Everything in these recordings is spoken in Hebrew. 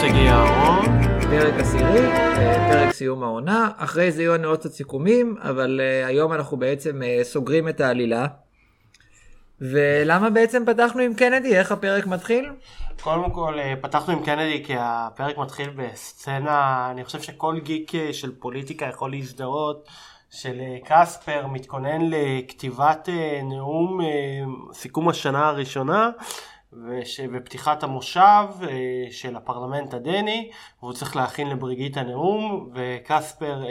שגיא אהרון. פרק עשירי, אה, פרק סיום העונה, אחרי זה יהיו לנו עוד קצת סיכומים, אבל אה, היום אנחנו בעצם אה, סוגרים את העלילה. ולמה בעצם פתחנו עם קנדי? איך הפרק מתחיל? קודם כל פתחנו עם קנדי כי הפרק מתחיל בסצנה, אני חושב שכל גיק של פוליטיקה יכול להזדהות, של קספר מתכונן לכתיבת נאום סיכום השנה הראשונה. וש... ופתיחת המושב אה, של הפרלמנט הדני, והוא צריך להכין לבריגיט הנאום, וקספר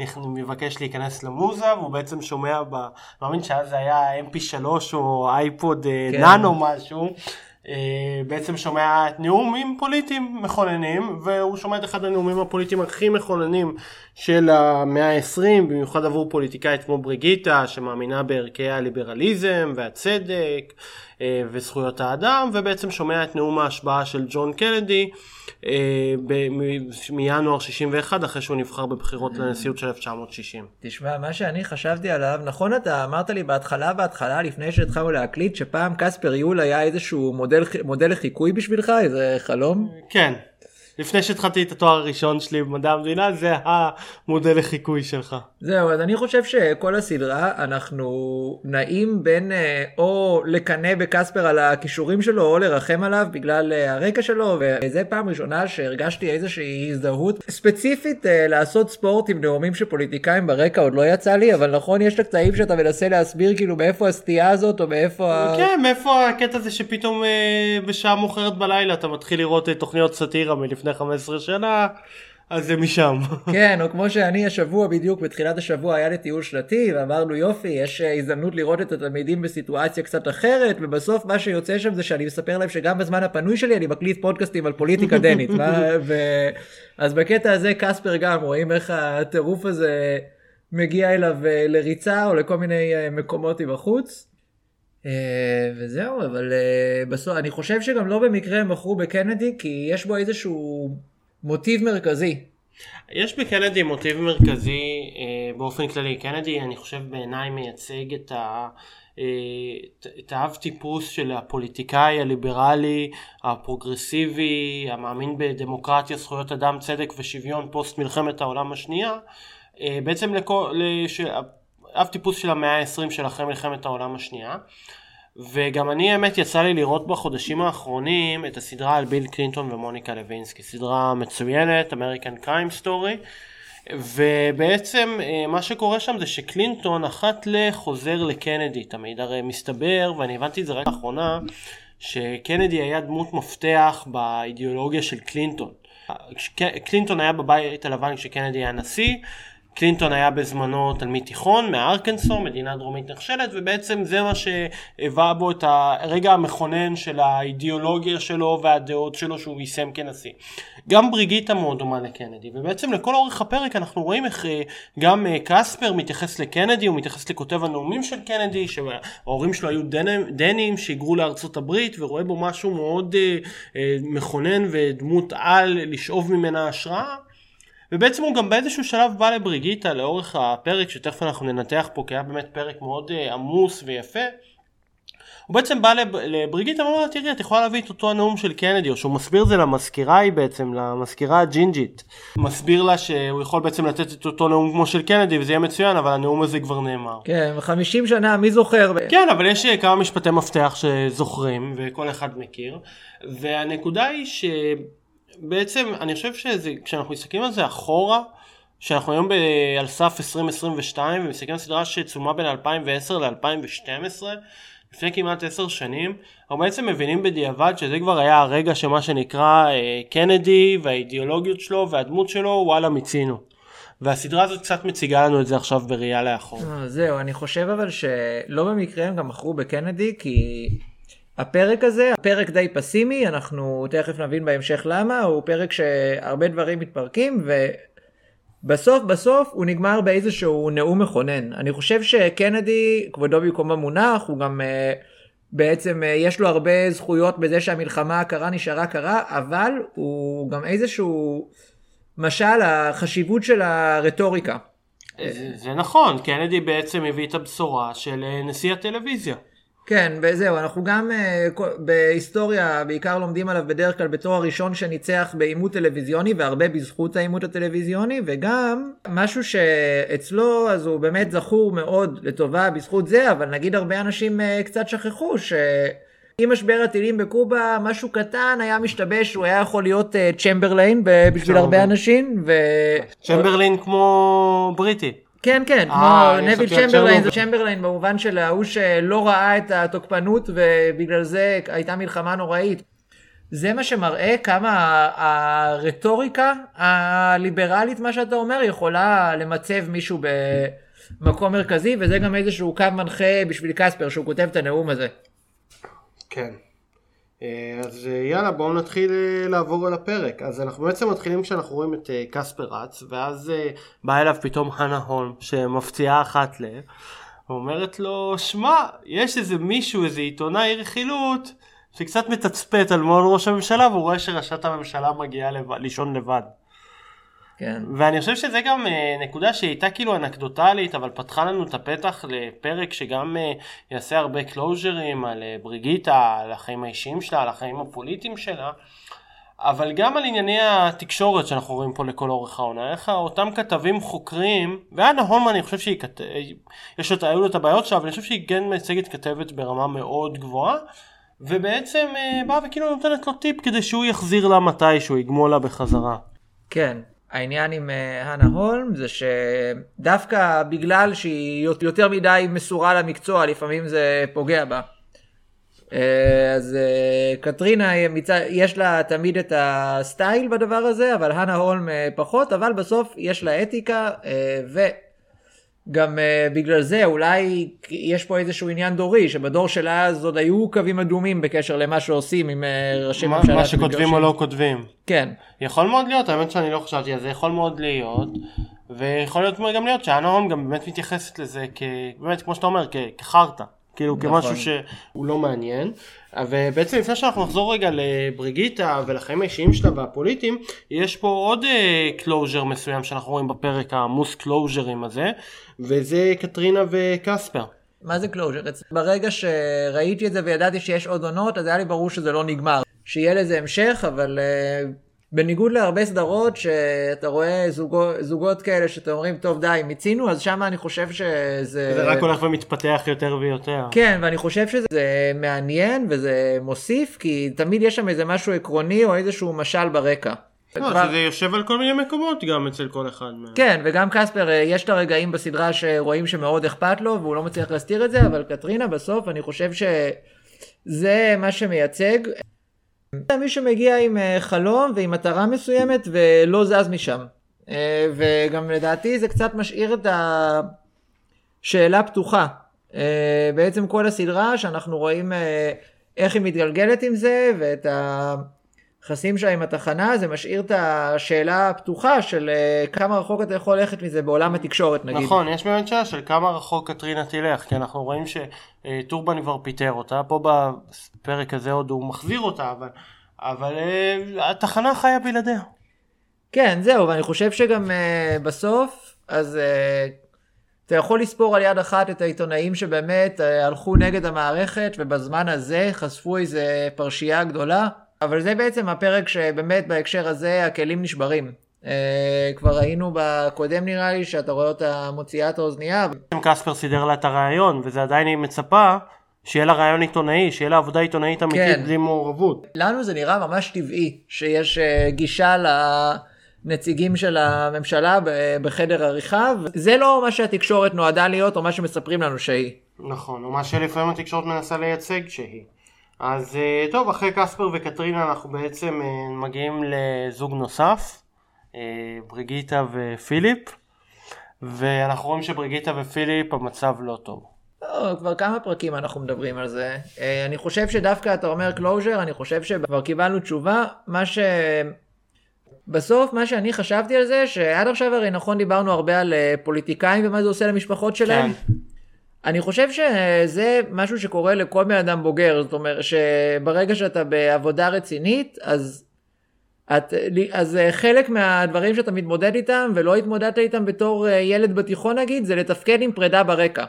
אה. מבקש להיכנס למוזה, והוא בעצם שומע, ב... אני מאמין שאז זה היה mp3 או אייפוד אה, כן. נאנו משהו, בעצם שומע נאומים פוליטיים מכוננים, והוא שומע את אחד הנאומים הפוליטיים הכי מכוננים של המאה ה-20, במיוחד עבור פוליטיקאית כמו בריגיטה, שמאמינה בערכי הליברליזם והצדק אה, וזכויות האדם, ובעצם שומע את נאום ההשבעה של ג'ון קנדי אה, מינואר 61, אחרי שהוא נבחר בבחירות לנשיאות של 1960. תשמע, מה שאני חשבתי עליו, נכון אתה אמרת לי בהתחלה בהתחלה, לפני שהתחלנו להקליט, שפעם קספר יול היה איזשהו מודל, מודל לחיקוי בשבילך, איזה חלום? כן. לפני שהתחלתי את התואר הראשון שלי במדע המדינה, זה המודל לחיקוי שלך. זהו, אז אני חושב שכל הסדרה אנחנו נעים בין אה, או לקנא בקספר על הכישורים שלו או לרחם עליו בגלל אה, הרקע שלו וזה פעם ראשונה שהרגשתי איזושהי הזדהות ספציפית אה, לעשות ספורט עם נאומים של פוליטיקאים ברקע עוד לא יצא לי אבל נכון יש את הקטעים שאתה מנסה להסביר כאילו מאיפה הסטייה הזאת או מאיפה. כן, מאיפה הקטע הזה שפתאום בשעה מאוחרת בלילה אתה מתחיל לראות תוכניות סאטירה מלפני 15 שנה, אז זה משם. כן, או כמו שאני השבוע בדיוק, בתחילת השבוע היה לי טיול שנתי, ואמרנו יופי, יש אה, הזדמנות לראות את התלמידים בסיטואציה קצת אחרת, ובסוף מה שיוצא שם זה שאני מספר להם שגם בזמן הפנוי שלי אני מקליט פודקאסטים על פוליטיקה דנית. מה, ו... אז בקטע הזה קספר גם, רואים איך הטירוף הזה מגיע אליו אה, לריצה או לכל מיני אה, מקומות מבחוץ. אה, וזהו, אבל אה, בסוף, אני חושב שגם לא במקרה הם בחרו בקנדי, כי יש בו איזשהו מוטיב מרכזי. יש בקנדי מוטיב מרכזי אה, באופן כללי. קנדי אני חושב בעיניי מייצג את ה... את- האב טיפוס של הפוליטיקאי הליברלי הפרוגרסיבי המאמין בדמוקרטיה זכויות אדם צדק ושוויון פוסט מלחמת העולם השנייה בעצם לכל, לש, אב טיפוס של המאה ה-20 של אחרי מלחמת העולם השנייה. וגם אני האמת יצא לי לראות בחודשים האחרונים את הסדרה על ביל קלינטון ומוניקה לוינסקי, סדרה מצוינת, American Crime Story, ובעצם אה, מה שקורה שם זה שקלינטון אחת לחוזר לקנדי תמיד, הרי מסתבר, ואני הבנתי את זה רק לאחרונה, שקנדי היה דמות מפתח באידיאולוגיה של קלינטון. קלינטון היה בבית הלבן כשקנדי היה נשיא, קלינטון היה בזמנו תלמיד תיכון מארקנסו, מדינה דרומית נחשלת, ובעצם זה מה שהיווה בו את הרגע המכונן של האידיאולוגיה שלו והדעות שלו שהוא יישם כנשיא. גם בריגיטה מאוד דומה לקנדי, ובעצם לכל אורך הפרק אנחנו רואים איך אה, גם אה, קספר מתייחס לקנדי, הוא מתייחס לכותב הנאומים של קנדי, שההורים שלו היו דנים, שהיגרו לארצות הברית, ורואה בו משהו מאוד אה, מכונן ודמות על לשאוב ממנה השראה. ובעצם הוא גם באיזשהו שלב בא לבריגיטה לאורך הפרק שתכף אנחנו ננתח פה כי היה באמת פרק מאוד uh, עמוס ויפה. הוא בעצם בא לב, לבריגיטה ואומר לה תראי את יכולה להביא את אותו הנאום של קנדי או שהוא מסביר את זה למזכירה היא בעצם למזכירה הג'ינג'ית. מסביר לה שהוא יכול בעצם לתת את אותו נאום כמו של קנדי וזה יהיה מצוין אבל הנאום הזה כבר נאמר. כן, 50 שנה, מי זוכר? כן, אבל יש אה, כמה משפטי מפתח שזוכרים, וכל אחד מכיר, והנקודה היא שבעצם, אני חושב שכשאנחנו מסתכלים על זה אחורה, שאנחנו היום ב- על סף 2022, ומסתכלים על סדרה שצולמה בין 2010 ל-2012, אני לפני כמעט עשר שנים, אנחנו בעצם מבינים בדיעבד שזה כבר היה הרגע שמה שנקרא אה, קנדי והאידיאולוגיות שלו והדמות שלו, וואלה מיצינו. והסדרה הזאת קצת מציגה לנו את זה עכשיו בראייה לאחור. אה, זהו, אני חושב אבל שלא במקרה הם גם מכרו בקנדי, כי הפרק הזה, הפרק די פסימי, אנחנו תכף נבין בהמשך למה, הוא פרק שהרבה דברים מתפרקים, ובסוף בסוף הוא נגמר באיזשהו נאום מכונן. אני חושב שקנדי, כבודו במקום המונח, הוא גם... uh, בעצם uh, יש לו הרבה זכויות בזה שהמלחמה הקרה נשארה קרה, אבל הוא גם איזשהו משל החשיבות של הרטוריקה. זה, זה נכון, קנדי בעצם הביא את הבשורה של אה, נשיא הטלוויזיה. כן, וזהו, אנחנו גם uh, בהיסטוריה בעיקר לומדים עליו בדרך כלל בתור הראשון שניצח בעימות טלוויזיוני, והרבה בזכות העימות הטלוויזיוני, וגם משהו שאצלו אז הוא באמת זכור מאוד לטובה בזכות זה, אבל נגיד הרבה אנשים uh, קצת שכחו ש... עם משבר הטילים בקובה, משהו קטן היה משתבש, הוא היה יכול להיות uh, צ'מברליין בשביל הרבה אנשים. ו... צ'מברליין כמו בריטי. כן, כן, אה, כמו נביל צ'מברליין. זה צ'מברליין במובן של ההוא שלא ראה את התוקפנות ובגלל זה הייתה מלחמה נוראית. זה מה שמראה כמה הרטוריקה הליברלית, מה שאתה אומר, יכולה למצב מישהו במקום מרכזי, וזה גם איזשהו קו מנחה בשביל קספר שהוא כותב את הנאום הזה. כן. אה, אז אה, יאללה בואו נתחיל אה, לעבור על הפרק. אז אנחנו בעצם מתחילים כשאנחנו רואים את קספר רץ, ואז אה, באה אליו פתאום חנה הולם, שמפציעה אחת ל... ואומרת לו, שמע, יש איזה מישהו, איזה עיתונאי רכילות, שקצת מתצפת על מעון ראש הממשלה, והוא רואה שראשת הממשלה מגיעה לבד, לישון לבד. כן. ואני חושב שזה גם אה, נקודה שהייתה כאילו אנקדוטלית, אבל פתחה לנו את הפתח לפרק שגם אה, יעשה הרבה קלוז'רים על אה, בריגיטה, על החיים האישיים שלה, על החיים הפוליטיים שלה, אבל גם על ענייני התקשורת שאנחנו רואים פה לכל אורך העונה. איך אותם כתבים חוקרים, ואנה הולמן אני חושב שהיא כת... יש לו, היו לו את הבעיות שלה, אבל אני חושב שהיא כן מייצגת כתבת ברמה מאוד גבוהה. ובעצם אה, באה וכאילו נותנת לו טיפ כדי שהוא יחזיר לה מתישהו, יגמול לה בחזרה. כן. העניין עם אה, הנה הולם זה שדווקא בגלל שהיא יותר מדי מסורה למקצוע, לפעמים זה פוגע בה. אה, אז אה, קטרינה, יש לה תמיד את הסטייל בדבר הזה, אבל הנה הולם פחות, אבל בסוף יש לה אתיקה, וגם אה, בגלל זה אולי יש פה איזשהו עניין דורי, שבדור שלה אז עוד היו קווים אדומים בקשר למה שעושים עם אה, ראשי מה, ממשלה. מה שכותבים שמתגרשים. או לא כותבים. כן. יכול מאוד להיות, האמת שאני לא חשבתי על זה, יכול מאוד להיות, ויכול להיות גם להיות הום גם באמת מתייחסת לזה כ... באמת, כמו שאתה אומר. כחרטא. כאילו נכון. כמשהו שהוא לא מעניין. ובעצם לפני שאנחנו נחזור רגע לבריגיטה ולחיים האישיים שלה והפוליטיים, יש פה עוד closure מסוים שאנחנו רואים בפרק העמוס closure ים הזה, וזה קטרינה וקספר. מה זה closure? ברגע שראיתי את זה וידעתי שיש עוד עונות, אז היה לי ברור שזה לא נגמר. שיהיה לזה המשך, אבל אה, בניגוד להרבה סדרות שאתה רואה זוגו, זוגות כאלה שאתם אומרים, טוב די, מיצינו, אז שם אני חושב שזה... זה רק הולך ומתפתח יותר ויותר. כן, ואני חושב שזה מעניין וזה מוסיף, כי תמיד יש שם איזה משהו עקרוני או איזשהו משל ברקע. לא, כבר- שזה יושב על כל מיני מקומות גם אצל כל אחד מהם. כן, וגם קספר, אה, יש את הרגעים בסדרה שרואים שמאוד אכפת לו, והוא לא מצליח להסתיר את זה, אבל קטרינה בסוף, אני חושב שזה מה שמייצג. מי שמגיע עם אה, חלום ועם מטרה מסוימת ולא זז משם. אה, וגם לדעתי זה קצת משאיר את השאלה פתוחה. אה, בעצם כל הסדרה שאנחנו רואים איך היא מתגלגלת עם זה ואת היחסים שלה עם התחנה, זה משאיר את השאלה הפתוחה של אה, כמה רחוק אתה יכול ללכת מזה בעולם התקשורת נגיד. נכון, יש באמת שאלה של כמה רחוק קטרינה תלך, כי אנחנו רואים שטורבן כבר פיטר אותה, פה בפרק הזה עוד הוא מחזיר אותה, אבל, אבל אה, התחנה חיה בלעדיה. כן, זהו, ואני חושב שגם בסוף, אז אתה יכול לספור על יד אחת את העיתונאים שבאמת הלכו נגד המערכת, ובזמן הזה חשפו איזה פרשייה גדולה, אבל זה בעצם הפרק שבאמת בהקשר הזה הכלים נשברים. Uh, כבר ראינו בקודם נראה לי שאתה רואה אותה מוציאה את האוזנייה. קספר סידר לה את הרעיון, וזה עדיין היא מצפה שיהיה לה רעיון עיתונאי, שיהיה לה עבודה עיתונאית אמיתית כן. בלי מעורבות. לנו זה נראה ממש טבעי שיש uh, גישה לנציגים של הממשלה בחדר עריכה, זה לא מה שהתקשורת נועדה להיות או מה שמספרים לנו שהיא. נכון, או מה שלפעמים התקשורת מנסה לייצג שהיא. אז אה, טוב, אחרי קספר וקטרינה אנחנו בעצם אה, מגיעים לזוג נוסף, אה, בריגיטה ופיליפ, ואנחנו רואים שבריגיטה ופיליפ המצב לא טוב. לא, כבר כמה פרקים אנחנו מדברים על זה. אני חושב שדווקא אתה אומר closure, אני חושב שכבר קיבלנו תשובה. מה ש... בסוף מה שאני חשבתי על זה, שעד עכשיו הרי נכון דיברנו הרבה על פוליטיקאים ומה זה עושה למשפחות שלהם. כן. אני חושב שזה משהו שקורה לכל בן אדם בוגר, זאת אומרת שברגע שאתה בעבודה רצינית, אז, את, אז חלק מהדברים שאתה מתמודד איתם ולא התמודדת איתם בתור ילד בתיכון נגיד, זה לתפקד עם פרידה ברקע.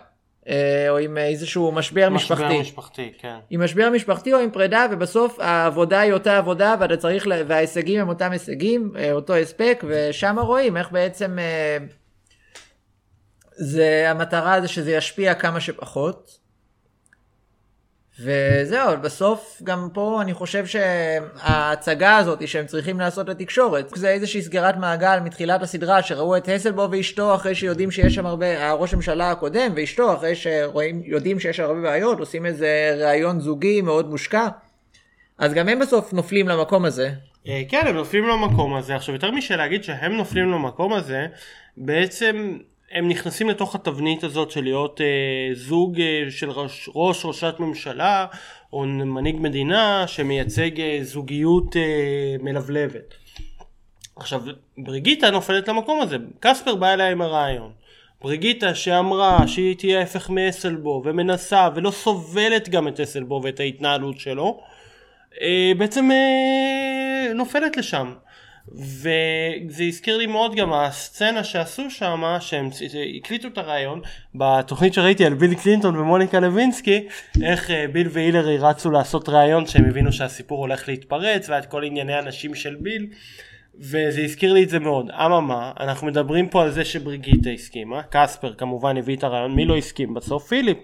אה, או עם איזשהו משבר, משבר משפחתי. משבר משפחתי, כן. עם משבר משפחתי או עם פרידה, ובסוף העבודה היא אותה עבודה, ואתה צריך, וההישגים הם אותם הישגים, אה, אותו הספק, ושם רואים איך בעצם... זה המטרה זה שזה ישפיע כמה שפחות. וזהו, בסוף גם פה אני חושב שההצגה הזאת שהם צריכים לעשות לתקשורת, זה איזושהי סגירת מעגל מתחילת הסדרה שראו את הסלבו ואשתו אחרי שיודעים שיש שם הרבה, הראש הממשלה הקודם ואשתו אחרי שיודעים שיש הרבה בעיות, עושים איזה ראיון זוגי מאוד מושקע, אז גם הם בסוף נופלים למקום הזה. אה, כן, הם נופלים למקום הזה. עכשיו יותר משל להגיד שהם נופלים למקום הזה, בעצם הם נכנסים לתוך התבנית הזאת של להיות אה, זוג אה, של ראש, ראש ראשת ממשלה או מנהיג מדינה שמייצג אה, זוגיות אה, מלבלבת. עכשיו בריגיטה נופלת למקום הזה, קספר בא אליה עם הרעיון. בריגיטה שאמרה שהיא תהיה ההפך מאסלבו ומנסה ולא סובלת גם את אסלבו ואת ההתנהלות שלו אה, בעצם אה, נופלת לשם וזה הזכיר לי מאוד גם הסצנה שעשו שם, שהם הקליטו את הרעיון, בתוכנית שראיתי על ביל קלינטון ומוניקה לוינסקי, איך אה, ביל והילרי רצו לעשות רעיון שהם הבינו שהסיפור הולך להתפרץ, ואת כל ענייני הנשים של ביל, וזה הזכיר לי את זה מאוד. אממה, אנחנו מדברים פה על זה שבריגיטה הסכימה, קספר כמובן הביא את הרעיון, מי לא הסכים? בסוף פיליפ.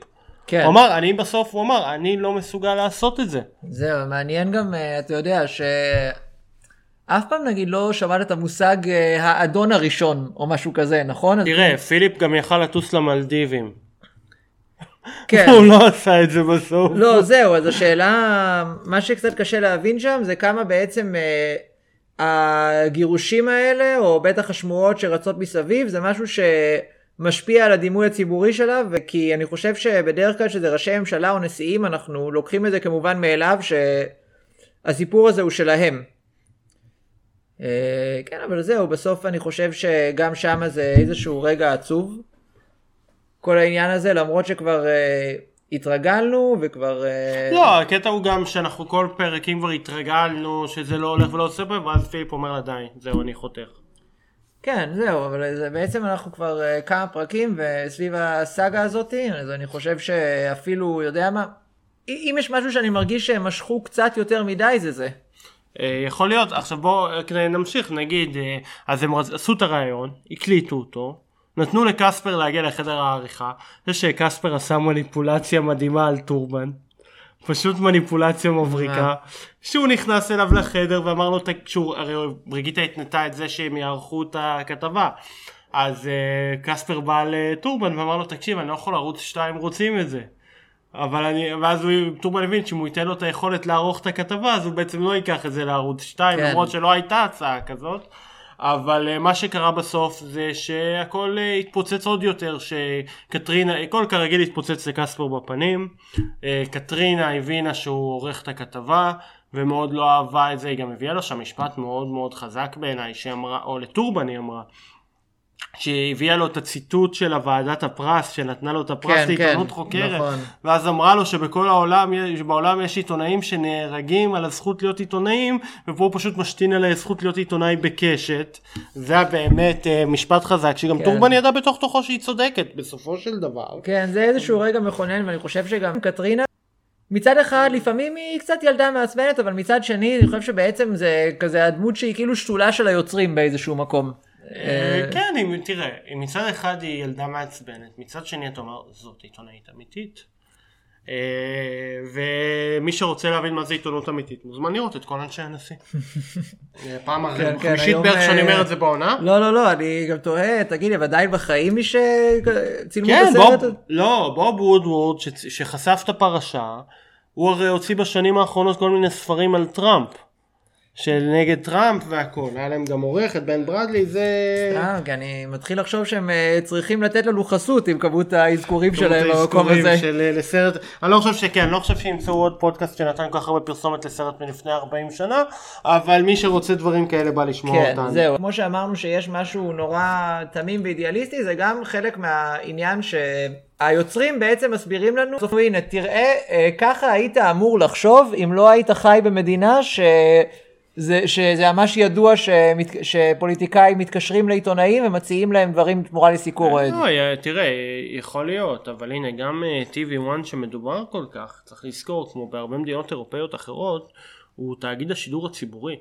כן. הוא אמר, אני בסוף, הוא אמר, אני לא מסוגל לעשות את זה. זהו, מעניין גם, אה, אתה יודע, ש... אף פעם נגיד לא שמעת את המושג אה, האדון הראשון או משהו כזה, נכון? תראה, פיליפ גם יכל לטוס למלדיבים. כן. הוא לא עשה את זה בסוף. לא, זהו, אז השאלה, מה שקצת קשה להבין שם זה כמה בעצם אה, הגירושים האלה, או בטח השמועות שרצות מסביב, זה משהו שמשפיע על הדימוי הציבורי שלה, וכי אני חושב שבדרך כלל שזה ראשי ממשלה או נשיאים, אנחנו לוקחים את זה כמובן מאליו שהסיפור הזה הוא שלהם. אה, כן, אבל זהו, בסוף אני חושב שגם שם זה איזשהו רגע עצוב. כל העניין הזה, למרות שכבר uh, התרגלנו וכבר... Uh... לא, הקטע הוא גם שאנחנו כל פרקים כבר התרגלנו, שזה לא הולך ולא עושה פה, ואז פיליפ אומר לה די, זהו, אני חותך. כן, זהו, אבל זה, בעצם אנחנו כבר uh, כמה פרקים וסביב הסאגה הזאתי, אז אני חושב שאפילו, יודע מה, אם יש משהו שאני מרגיש שהם משכו קצת יותר מדי, זה זה. אה, יכול להיות, עכשיו בואו אה, נמשיך, נגיד, אה, אז הם עשו את הרעיון, הקליטו אותו, נתנו לקספר להגיע לחדר העריכה, זה שקספר עשה מניפולציה מדהימה על טורבן, פשוט מניפולציה מבריקה, שהוא נכנס אליו לחדר ואמר לו, שהוא, הרי בריגיטה התנתה את זה שהם יערכו את הכתבה, אז קספר בא לטורבן ואמר לו, תקשיב, אני לא יכול לרוץ שתיים רוצים את זה. אבל אני, ואז הוא, טורבן הבין שאם הוא ייתן לו את היכולת לערוך את הכתבה אז הוא בעצם לא ייקח את זה לערוץ 2 כן. למרות שלא הייתה הצעה כזאת אבל uh, מה שקרה בסוף זה שהכל uh, התפוצץ עוד יותר שקטרינה, הכל כרגיל התפוצץ לקספר בפנים uh, קטרינה הבינה שהוא עורך את הכתבה ומאוד לא אהבה את זה, היא גם הביאה לו שם משפט מאוד מאוד חזק בעיניי שאמרה, או לטורבן היא אמרה שהביאה לו את הציטוט של הוועדת הפרס, שנתנה לו את הפרס כן, לעיתונות כן, חוקרת, נכון. ואז אמרה לו שבכל העולם, בעולם יש עיתונאים שנהרגים על הזכות להיות עיתונאים, ופה הוא פשוט משתין עליה זכות להיות עיתונאי בקשת. זה היה באמת uh, משפט חזק, שגם כן. טורבן ידע בתוך תוכו שהיא צודקת, בסופו של דבר. כן, זה איזשהו רגע מכונן, ואני חושב שגם קטרינה... מצד אחד לפעמים היא קצת ילדה מעצבנת אבל מצד שני אני חושב שבעצם זה כזה הדמות שהיא כאילו שתולה של היוצרים באיזשהו מקום. אה, כן, תראה, מצד אחד היא ילדה מעצבנת, מצד שני אתה אומר, זאת עיתונאית אמיתית. אה, ומי שרוצה להבין מה זה עיתונות אמיתית מוזמן לראות את כל אנשי הנשיא. אה, פעם כן, כן, חמישית היום, בערך שאני אה, אומר את זה בעונה. לא, לא, לא, אני גם תוהה, תגיד הם עדיין בחיים מי שצילמו את כן, הסרט? לא, בוב וודוורד שחשף את הפרשה, הוא הרי הוציא בשנים האחרונות כל מיני ספרים על טראמפ. של נגד טראמפ והכל, היה להם גם עורך את בן ברדלי, זה... כי אני מתחיל לחשוב שהם אה, צריכים לתת לנו חסות עם כמות האזכורים שלהם במקום הזה. של, אה, לסרט, אני לא חושב שכן, אני לא חושב שימצאו עוד פודקאסט שנתן כל כך הרבה פרסומת לסרט מלפני 40 שנה, אבל מי שרוצה דברים כאלה בא לשמוע כן, אותנו. זהו. כמו שאמרנו שיש משהו נורא תמים ואידיאליסטי, זה גם חלק מהעניין שהיוצרים בעצם מסבירים לנו, בסוף, הנה, תראה, אה, ככה היית אמור לחשוב אם לא היית חי במדינה ש... זה, שזה ממש ידוע שמת, שפוליטיקאים מתקשרים לעיתונאים ומציעים להם דברים תמורה לסיקור אוהד. לא, יא- תראה, יכול להיות, אבל הנה, גם אה, TV1 שמדובר כל כך, צריך לזכור, כמו בהרבה מדינות אירופאיות אחרות, הוא תאגיד השידור הציבורי.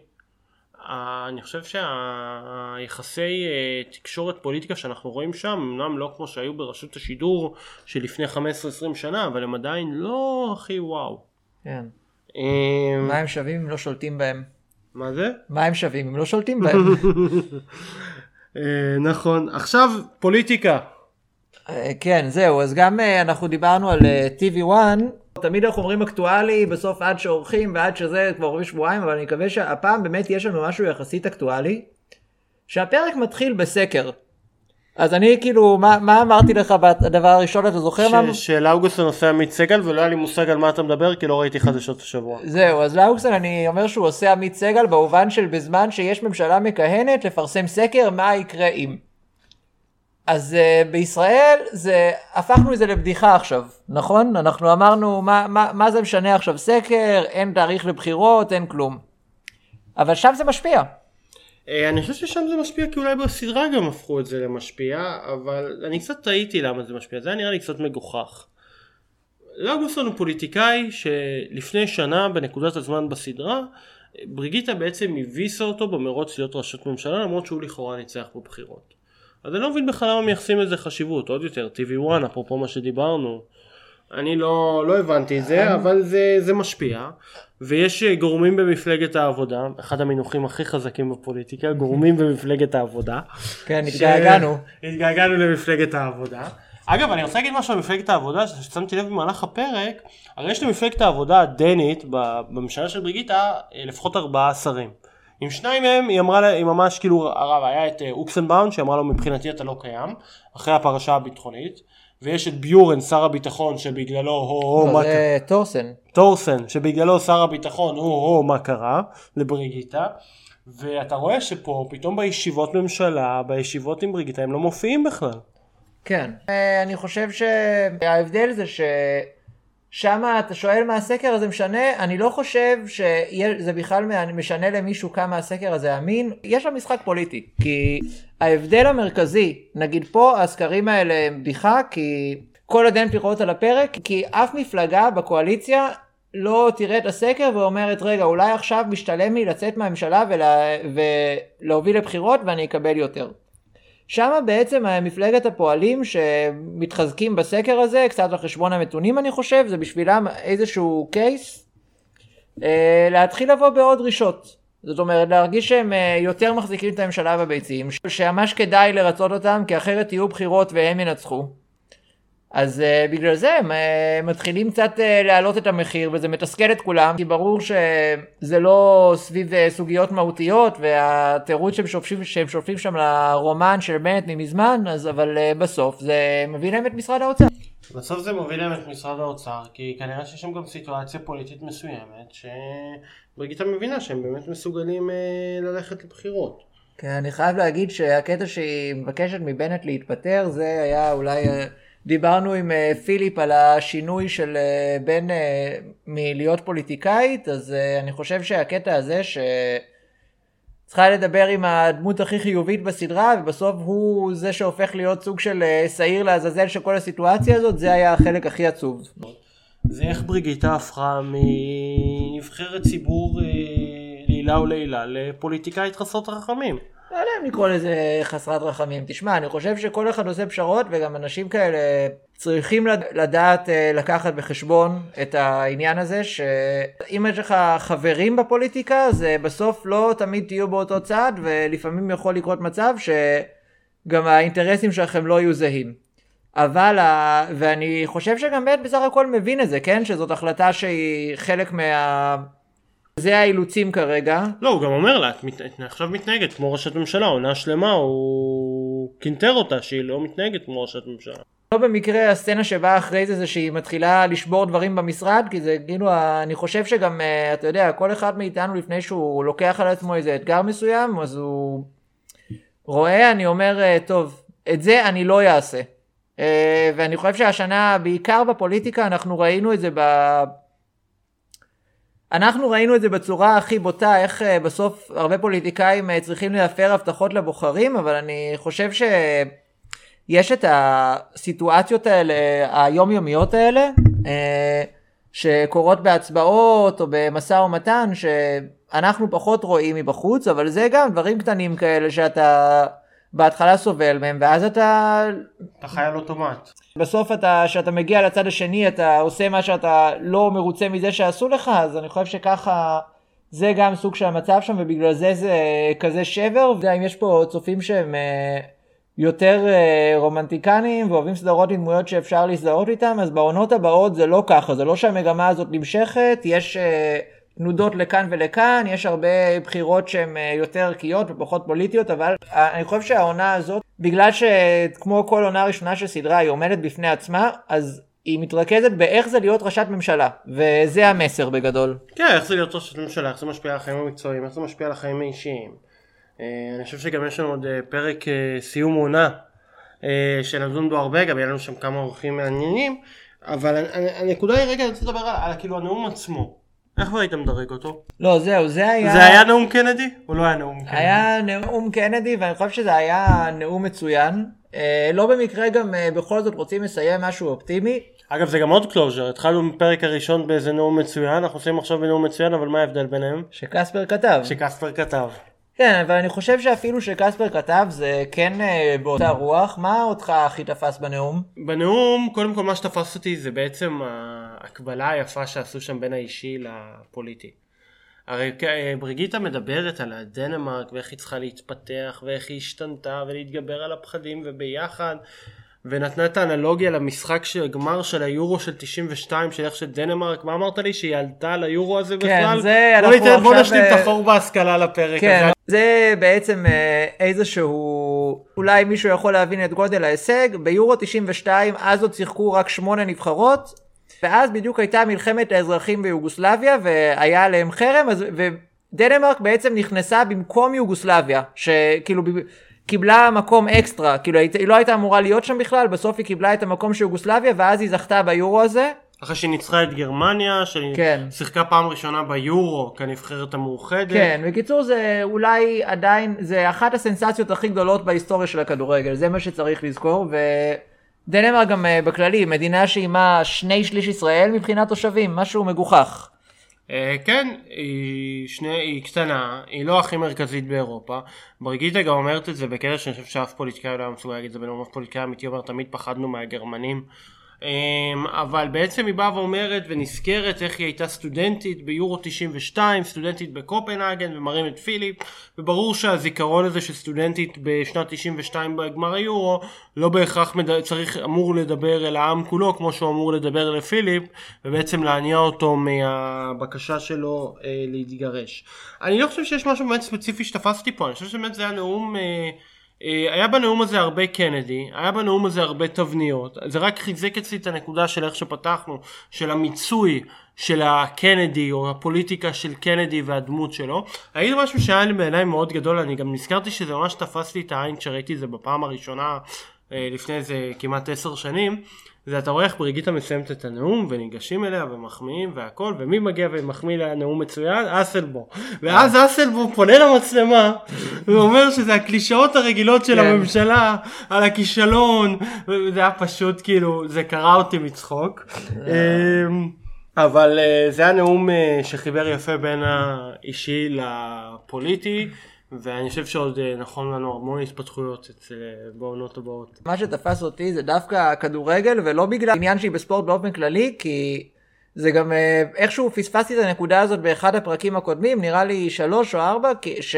אה, אני חושב שהיחסי אה, תקשורת פוליטיקה שאנחנו רואים שם, אמנם לא כמו שהיו ברשות השידור שלפני 15-20 שנה, אבל הם עדיין לא הכי וואו. כן. אה, מה הם שווים אם לא שולטים בהם? מה זה? מה הם שווים אם לא שולטים בהם? אה, נכון. עכשיו, פוליטיקה. אה, כן, זהו, אז גם אה, אנחנו דיברנו על אה, TV1, תמיד אנחנו אומרים אקטואלי, בסוף עד שעורכים ועד שזה כבר עוברים שבועיים, אבל אני מקווה שהפעם באמת יש לנו משהו יחסית אקטואלי, שהפרק מתחיל בסקר. אז אני כאילו, מה, מה אמרתי לך בדבר הראשון, אתה זוכר מה? ש- של אוגוסט הנושא עמית סגל, ולא היה לי מושג על מה אתה מדבר, כי לא ראיתי חדשות השבוע. זהו, אז לאוקסון אני אומר שהוא עושה עמית סגל במובן של בזמן שיש ממשלה מכהנת לפרסם סקר מה יקרה אם. אז uh, בישראל זה, הפכנו את זה לבדיחה עכשיו, נכון? אנחנו אמרנו מה, מה, מה זה משנה עכשיו סקר, אין תאריך לבחירות, אין כלום. אבל שם זה משפיע. אה, אני חושב ששם זה משפיע כי אולי בסדרה גם הפכו את זה למשפיע, אבל אני קצת תהיתי למה זה משפיע, זה היה נראה לי קצת מגוחך. לאוגוסטון הוא פוליטיקאי שלפני שנה בנקודת הזמן בסדרה, בריגיטה בעצם הביסה אותו במרוץ להיות ראשות ממשלה למרות שהוא לכאורה ניצח בבחירות. אז אני לא מבין בכלל למה מייחסים לזה חשיבות, עוד יותר, TV1 אפרופו מה שדיברנו. אני לא, לא הבנתי את זה, אבל זה, זה משפיע. ויש אה, גורמים במפלגת העבודה, אחד המינוחים הכי חזקים בפוליטיקה, גורמים במפלגת העבודה. כן, התגעגענו. התגעגענו למפלגת העבודה. אגב, אני רוצה להגיד משהו על מפלגת העבודה, ששמתי לב במהלך הפרק, הרי יש למפלגת העבודה הדנית, בממשלה של בריגיטה, אה, לפחות ארבעה שרים. עם שניים מהם היא אמרה, לה- היא ממש כאילו, הרב, היה את אה, אוקסנבאום, שאמרה לו מבחינתי אתה לא קיים, אחרי הפרשה הביטחונית, ויש את ביורן, שר הביטחון, שבגללו הו הו לא, מה זה טורסן. טורסן שבגללו שר הביטחון הוא או מה קרה לבריגיטה ואתה רואה שפה פתאום בישיבות ממשלה בישיבות עם בריגיטה הם לא מופיעים בכלל. כן. אה, אני חושב שההבדל זה ששם אתה שואל מה הסקר הזה משנה, אני לא חושב שזה בכלל משנה למישהו כמה הסקר הזה אמין, יש שם משחק פוליטי. כי ההבדל המרכזי, נגיד פה הסקרים האלה הם בדיחה, כי כל עוד אין בחירות על הפרק, כי אף מפלגה בקואליציה לא תראה את הסקר ואומרת רגע אולי עכשיו משתלם לי לצאת מהממשלה ולה, ולהוביל לבחירות ואני אקבל יותר. שם בעצם מפלגת הפועלים שמתחזקים בסקר הזה, קצת על חשבון המתונים אני חושב, זה בשבילם איזשהו קייס, אה, להתחיל לבוא בעוד דרישות. זאת אומרת, להרגיש שהם אה, יותר מחזיקים את הממשלה בביצים, שממש כדאי לרצות אותם, כי אחרת יהיו בחירות והם ינצחו. אז uh, בגלל זה הם uh, מתחילים קצת uh, להעלות את המחיר וזה מתסכל את כולם כי ברור שזה לא סביב uh, סוגיות מהותיות והתירוץ שהם שופטים, שהם שופטים שם לרומן של בנט ממזמן אז אבל uh, בסוף זה מביא להם את משרד האוצר. בסוף זה מוביל להם את משרד האוצר כי כנראה שיש שם גם סיטואציה פוליטית מסוימת שבריגיטה מבינה שהם באמת מסוגלים אה, ללכת לבחירות. כן, אני חייב להגיד שהקטע שהיא מבקשת מבנט להתפטר זה היה אולי uh, דיברנו עם uh, פיליפ על השינוי של uh, בין uh, מלהיות פוליטיקאית, אז אני חושב שהקטע הזה ש... צריכה לדבר עם הדמות הכי חיובית בסדרה, ובסוף הוא זה שהופך להיות סוג של שעיר לעזאזל של כל הסיטואציה הזאת, זה היה החלק הכי עצוב. זה איך בריגיטה הפכה מנבחרת ציבור אה, לעילה ולעילה לפוליטיקאית חסרות רחמים. לא יודע אם לקרוא לזה חסרת רחמים. תשמע, אני חושב שכל אחד עושה פשרות, וגם אנשים כאלה צריכים לד- לדעת אה, לקחת בחשבון את העניין הזה, שאם יש לך חברים בפוליטיקה, אז בסוף לא תמיד תהיו באותו צד, ולפעמים יכול לקרות מצב שגם האינטרסים שלכם לא יהיו זהים. אבל, ה- ואני חושב שגם בית בסך הכל מבין את זה, כן? שזאת החלטה שהיא חלק מה... זה האילוצים כרגע, לא, הוא גם אומר לה, את מת... עכשיו מתנהגת כמו ראשת ממשלה, עונה שלמה הוא קינטר אותה שהיא לא מתנהגת כמו ראשת ממשלה. לא במקרה הסצנה שבאה אחרי זה זה שהיא מתחילה לשבור דברים במשרד כי זה כאילו אני חושב שגם אה, אתה יודע כל אחד מאיתנו לפני שהוא לוקח על עצמו איזה אתגר מסוים אז הוא רואה אני אומר אה, טוב את זה אני לא אעשה אה, ואני חושב שהשנה בעיקר בפוליטיקה אנחנו ראינו את זה ב... אנחנו ראינו את זה בצורה הכי בוטה, איך אה, בסוף הרבה פוליטיקאים אה, צריכים להפר הבטחות לבוחרים, אבל אני חושב שיש את הסיטואציות האלה, היומיומיות האלה, אה, שקורות בהצבעות או במשא ומתן, שאנחנו פחות רואים מבחוץ, אבל זה גם דברים קטנים כאלה שאתה בהתחלה סובל מהם, ואז אתה אתה חי על אוטומט. בסוף אתה, כשאתה מגיע לצד השני, אתה עושה מה שאתה לא מרוצה מזה שעשו לך, אז אני חושב שככה, זה גם סוג של המצב שם, ובגלל זה זה כזה שבר. אם יש פה צופים שהם אה, יותר אה, רומנטיקנים ואוהבים סדרות עם דמויות שאפשר להזדהות איתם, אז בעונות הבאות זה לא ככה, זה לא שהמגמה הזאת נמשכת, יש תנודות לכאן ולכאן, יש הרבה בחירות שהן אה, יותר ערכיות ופחות פוליטיות, אבל אה, אני חושב שהעונה הזאת, בגלל שכמו כל עונה ראשונה של סדרה היא עומדת בפני עצמה, אז היא מתרכזת באיך זה להיות ראשת ממשלה, וזה המסר בגדול. כן, איך זה להיות ראשת ממשלה, איך זה משפיע על החיים המקצועיים, איך זה משפיע על החיים האישיים. אה, אני חושב שגם יש לנו עוד פרק סיום עונה, שנדון בו הרבה, גם יהיה לנו שם כמה אורחים מעניינים, אבל הנ- הנ- הנקודה היא רגע, אני רוצה לדבר על, על כאילו הנאום עצמו. איך היית מדרג אותו? לא, זהו, זה היה... זה היה נאום קנדי? או לא היה נאום קנדי? היה נאום קנדי, ואני חושב שזה היה נאום מצוין. אה, לא במקרה גם אה, בכל זאת רוצים לסיים משהו אופטימי. אגב זה גם עוד closure, התחלנו בפרק הראשון באיזה נאום מצוין, אנחנו עושים עכשיו בנאום מצוין, אבל מה ההבדל ביניהם? שקספר כתב. שקספר כתב. כן, אבל אני חושב שאפילו שקספר כתב זה כן אה, באותה רוח. מה אותך הכי תפס בנאום? בנאום, קודם כל מה שתפס אותי זה בעצם ההקבלה היפה שעשו שם בין האישי לפוליטי. הרי כ- בריגיטה מדברת על הדנמרק ואיך היא צריכה להתפתח ואיך היא השתנתה ולהתגבר על הפחדים וביחד ונתנה את האנלוגיה למשחק של גמר של היורו של 92 של איך שדנמרק, מה אמרת לי שהיא עלתה על היורו הזה בכלל? זה בוא אנחנו ניתן- בוא עכשיו, נשלים את אה, החור בהשכלה לפרק כן, הזה. זה בעצם אה, איזשהו, אולי מישהו יכול להבין את גודל ההישג, ביורו 92 אז עוד שיחקו רק שמונה נבחרות, ואז בדיוק הייתה מלחמת האזרחים ביוגוסלביה והיה עליהם חרם, אז, ודנמרק בעצם נכנסה במקום יוגוסלביה, שכאילו קיבלה מקום אקסטרה, כאילו היא לא הייתה אמורה להיות שם בכלל, בסוף היא קיבלה את המקום של יוגוסלביה ואז היא זכתה ביורו הזה. אחרי שהיא ניצחה את גרמניה, שהיא כן. שיחקה פעם ראשונה ביורו כנבחרת המאוחדת. כן, בקיצור זה אולי עדיין, זה אחת הסנסציות הכי גדולות בהיסטוריה של הכדורגל, זה מה שצריך לזכור, ודנמרק גם אה, בכללי, מדינה שהיא מה שני שליש ישראל מבחינת תושבים, משהו מגוחך. אה, כן, היא, שני, היא קטנה, היא לא הכי מרכזית באירופה. בריגיטה גם אומרת את זה בקטע שאני חושב שאף פוליטיקאי לא היה מסוגל להגיד את זה בנאום, אף פוליטיקאי אמיתי אומר תמיד פחדנו מהגרמנים. אמ, אבל בעצם היא באה ואומרת ונזכרת איך היא הייתה סטודנטית ביורו 92, סטודנטית בקופנהגן ומראים את פיליפ וברור שהזיכרון הזה של סטודנטית בשנת 92 בגמר היורו לא בהכרח מד... צריך אמור לדבר אל העם כולו כמו שהוא אמור לדבר לפיליפ ובעצם להניע אותו מהבקשה שלו אה, להתגרש. אני לא חושב שיש משהו באמת ספציפי שתפסתי פה, אני חושב שבאמת זה היה נאום אה, היה בנאום הזה הרבה קנדי, היה בנאום הזה הרבה תבניות, זה רק חיזק אצלי את הנקודה של איך שפתחנו, של המיצוי של הקנדי או הפוליטיקה של קנדי והדמות שלו. היה משהו שהיה לי בעיניי מאוד גדול, אני גם נזכרתי שזה ממש תפס לי את העין כשראיתי את זה בפעם הראשונה אה, לפני איזה כמעט עשר שנים. זה אתה רואה איך בריגיטה מסיימת את הנאום וניגשים אליה ומחמיאים והכל ומי מגיע ומחמיא לה נאום מצוין? אסלבו ואז אסלבו פונה למצלמה ואומר שזה הקלישאות הרגילות של כן. הממשלה על הכישלון וזה היה פשוט כאילו זה קרע אותי מצחוק אמ, אבל uh, זה הנאום uh, שחיבר יפה בין האישי לפוליטי. ואני חושב שעוד נכון לנו המון התפתחויות אצל בעונות הבאות. מה שתפס אותי זה דווקא הכדורגל ולא בגלל עניין שהיא בספורט באופן כללי כי זה גם איכשהו פספסתי את הנקודה הזאת באחד הפרקים הקודמים נראה לי שלוש או ארבע ש...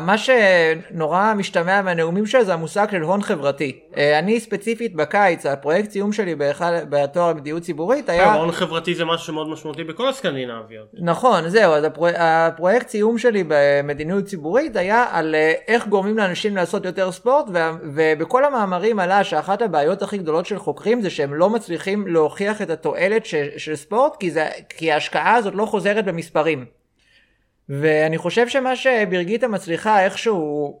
מה שנורא משתמע מהנאומים שלה זה המושג של הון חברתי. אה, אני ספציפית בקיץ, הפרויקט סיום שלי באחד, בתואר במדיניות ציבורית היה... הון חברתי זה משהו מאוד משמעותי בכל הסקנדינביות. נכון, זהו, אז הפרו... הפרויקט סיום שלי במדיניות ציבורית היה על אה, איך גורמים לאנשים לעשות יותר ספורט, ו... ובכל המאמרים עלה שאחת הבעיות הכי גדולות של חוקרים זה שהם לא מצליחים להוכיח את התועלת ש... של ספורט, כי, זה... כי ההשקעה הזאת לא חוזרת במספרים. ואני חושב שמה שברגית מצליחה איכשהו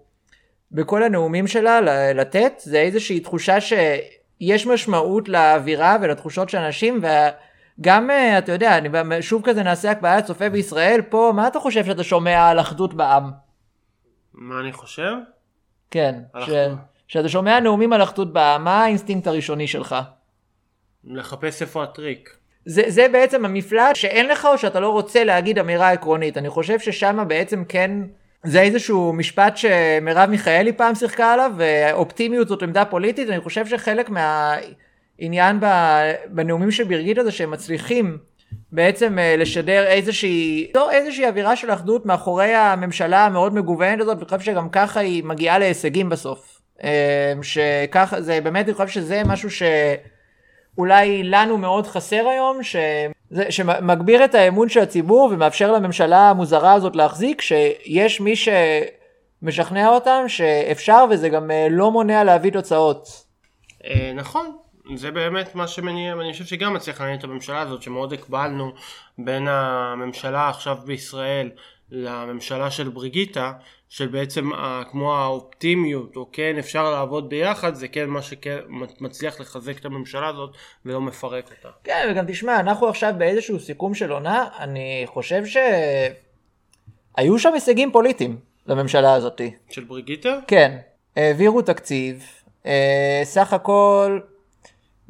בכל הנאומים שלה לתת זה איזושהי תחושה שיש משמעות לאווירה ולתחושות של אנשים וגם אה, אתה יודע אני שוב כזה נעשה הקבלה צופה בישראל פה מה אתה חושב שאתה שומע על אחדות בעם? מה אני חושב? כן, ש... שאתה שומע נאומים על אחדות בעם מה האינסטינקט הראשוני שלך? לחפש איפה הטריק. זה, זה בעצם המפלט שאין לך או שאתה לא רוצה להגיד אמירה עקרונית. אני חושב ששם בעצם כן, זה איזשהו משפט שמרב מיכאלי פעם שיחקה עליו, ואופטימיות זאת עמדה פוליטית, אני חושב שחלק מהעניין בנאומים של ברגית זה שהם מצליחים בעצם אה, לשדר איזושהי, לא איזושהי אווירה של אחדות מאחורי הממשלה המאוד מגוונת הזאת, ואני חושב שגם ככה היא מגיעה להישגים בסוף. אה, שככה, זה באמת, אני חושב שזה משהו ש... אולי לנו מאוד חסר היום, ש... זה, שמגביר את האמון של הציבור ומאפשר לממשלה המוזרה הזאת להחזיק, שיש מי שמשכנע אותם שאפשר וזה גם אה, לא מונע להביא תוצאות. אה, נכון, זה באמת מה שמניע, אני חושב שגם מצליח לעניין את הממשלה הזאת, שמאוד הקבלנו בין הממשלה עכשיו בישראל לממשלה של בריגיטה, של בעצם כמו האופטימיות, או כן אפשר לעבוד ביחד, זה כן מה שמצליח לחזק את הממשלה הזאת ולא מפרק אותה. כן, וגם תשמע, אנחנו עכשיו באיזשהו סיכום של עונה, אני חושב שהיו שם הישגים פוליטיים לממשלה הזאת. של בריגיטה? כן, העבירו תקציב, אה, סך הכל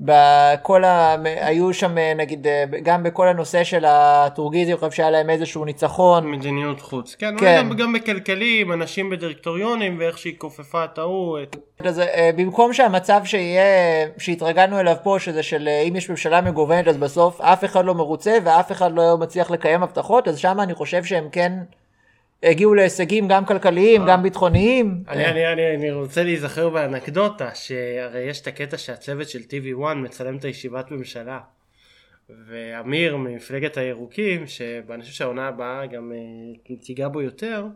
בכל ה... היו שם נגיד גם בכל הנושא של הטורגיזי, אני חושב שהיה להם איזשהו ניצחון. מדיניות חוץ, כן, כן. גם, גם בכלכלים, אנשים בדירקטוריונים ואיך שהיא כופפה את ההוא. את... אז אה, במקום שהמצב שיהיה, שהתרגלנו אליו פה, שזה של אה, אם יש ממשלה מגוונת אז בסוף אף אחד לא מרוצה ואף אחד לא מצליח לקיים הבטחות, אז שם אני חושב שהם כן... הגיעו להישגים גם כלכליים, גם ביטחוניים. אני, אני, אני, אני רוצה להיזכר באנקדוטה, שהרי יש את הקטע שהצוות של TV1 מצלם את הישיבת ממשלה. ואמיר ממפלגת הירוקים, שאני חושב שהעונה הבאה גם uh, תיגע בו יותר,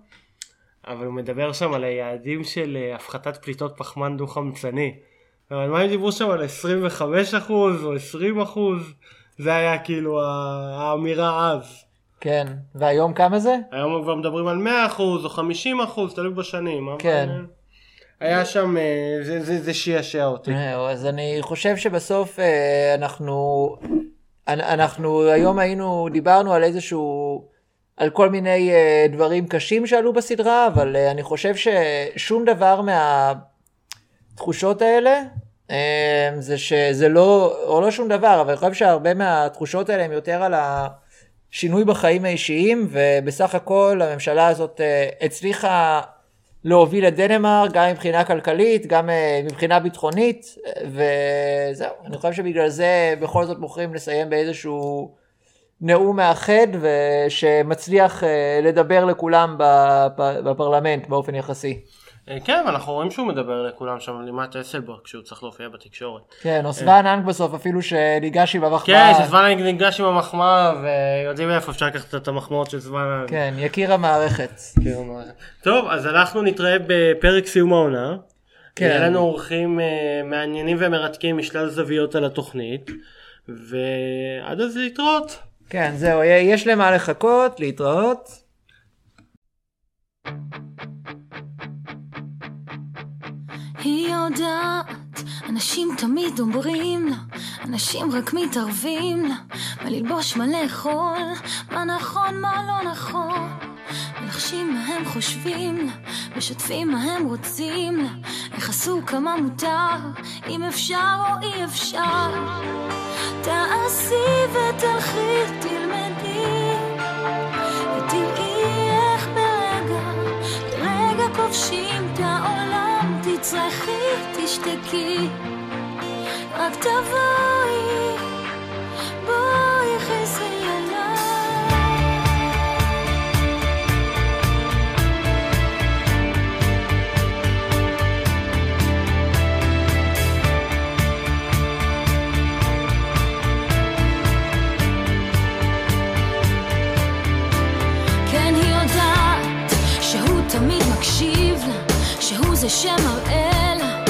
אבל הוא מדבר שם על היעדים של uh, הפחתת פליטות פחמן דו-חמצני. אבל מה הם דיברו שם על 25% או 20%? זה היה כאילו האמירה אז. כן, והיום כמה זה? היום כבר מדברים על 100% או 50%, תלוי בשנים. כן. היה שם, אה, זה, זה, זה שיעשע אותי. אז אני חושב שבסוף אה, אנחנו, אנחנו היום היינו, דיברנו על איזשהו, על כל מיני אה, דברים קשים שעלו בסדרה, אבל אני חושב ששום דבר מהתחושות האלה, זה שזה לא, או לא שום דבר, אבל אני חושב שהרבה מהתחושות האלה הם יותר על ה... שינוי בחיים האישיים, ובסך הכל הממשלה הזאת אה, הצליחה להוביל את דנמרק גם מבחינה כלכלית, גם אה, מבחינה ביטחונית, וזהו, אני חושב שבגלל זה בכל זאת בוחרים לסיים באיזשהו נאום מאחד, ושמצליח אה, לדבר לכולם בפרלמנט באופן יחסי. אה, כן, אנחנו רואים שהוא מדבר לכולם שם לימת אסלברג כשהוא צריך להופיע בתקשורת. כן, או סוואן אנג בסוף אפילו שניגש עם המחמאה. כן, שסוואן אנג ניגש עם המחמאה ויודעים איפה אפשר לקחת את המחמאות של סוואן אנג. כן, יקיר המערכת. טוב, אז אנחנו נתראה בפרק סיום העונה. כן. יהיה לנו אורחים אה, מעניינים ומרתקים משלל זוויות על התוכנית. ועד אז להתראות. כן, זהו, יש למה לחכות, להתראות. היא יודעת, אנשים תמיד אומרים לה, אנשים רק מתערבים לה, מה ללבוש, מה לאכול, מה נכון, מה לא נכון. מלחשים מה הם חושבים לה, משתפים מה הם רוצים לה, איך עשו כמה מותר, אם אפשר או אי אפשר. תעשי ותלכי, תלמדי, ותראי איך ברגע, ברגע כובשים תצרכי, תשתקי, רק תבואי, שהוא זה שמראה לה,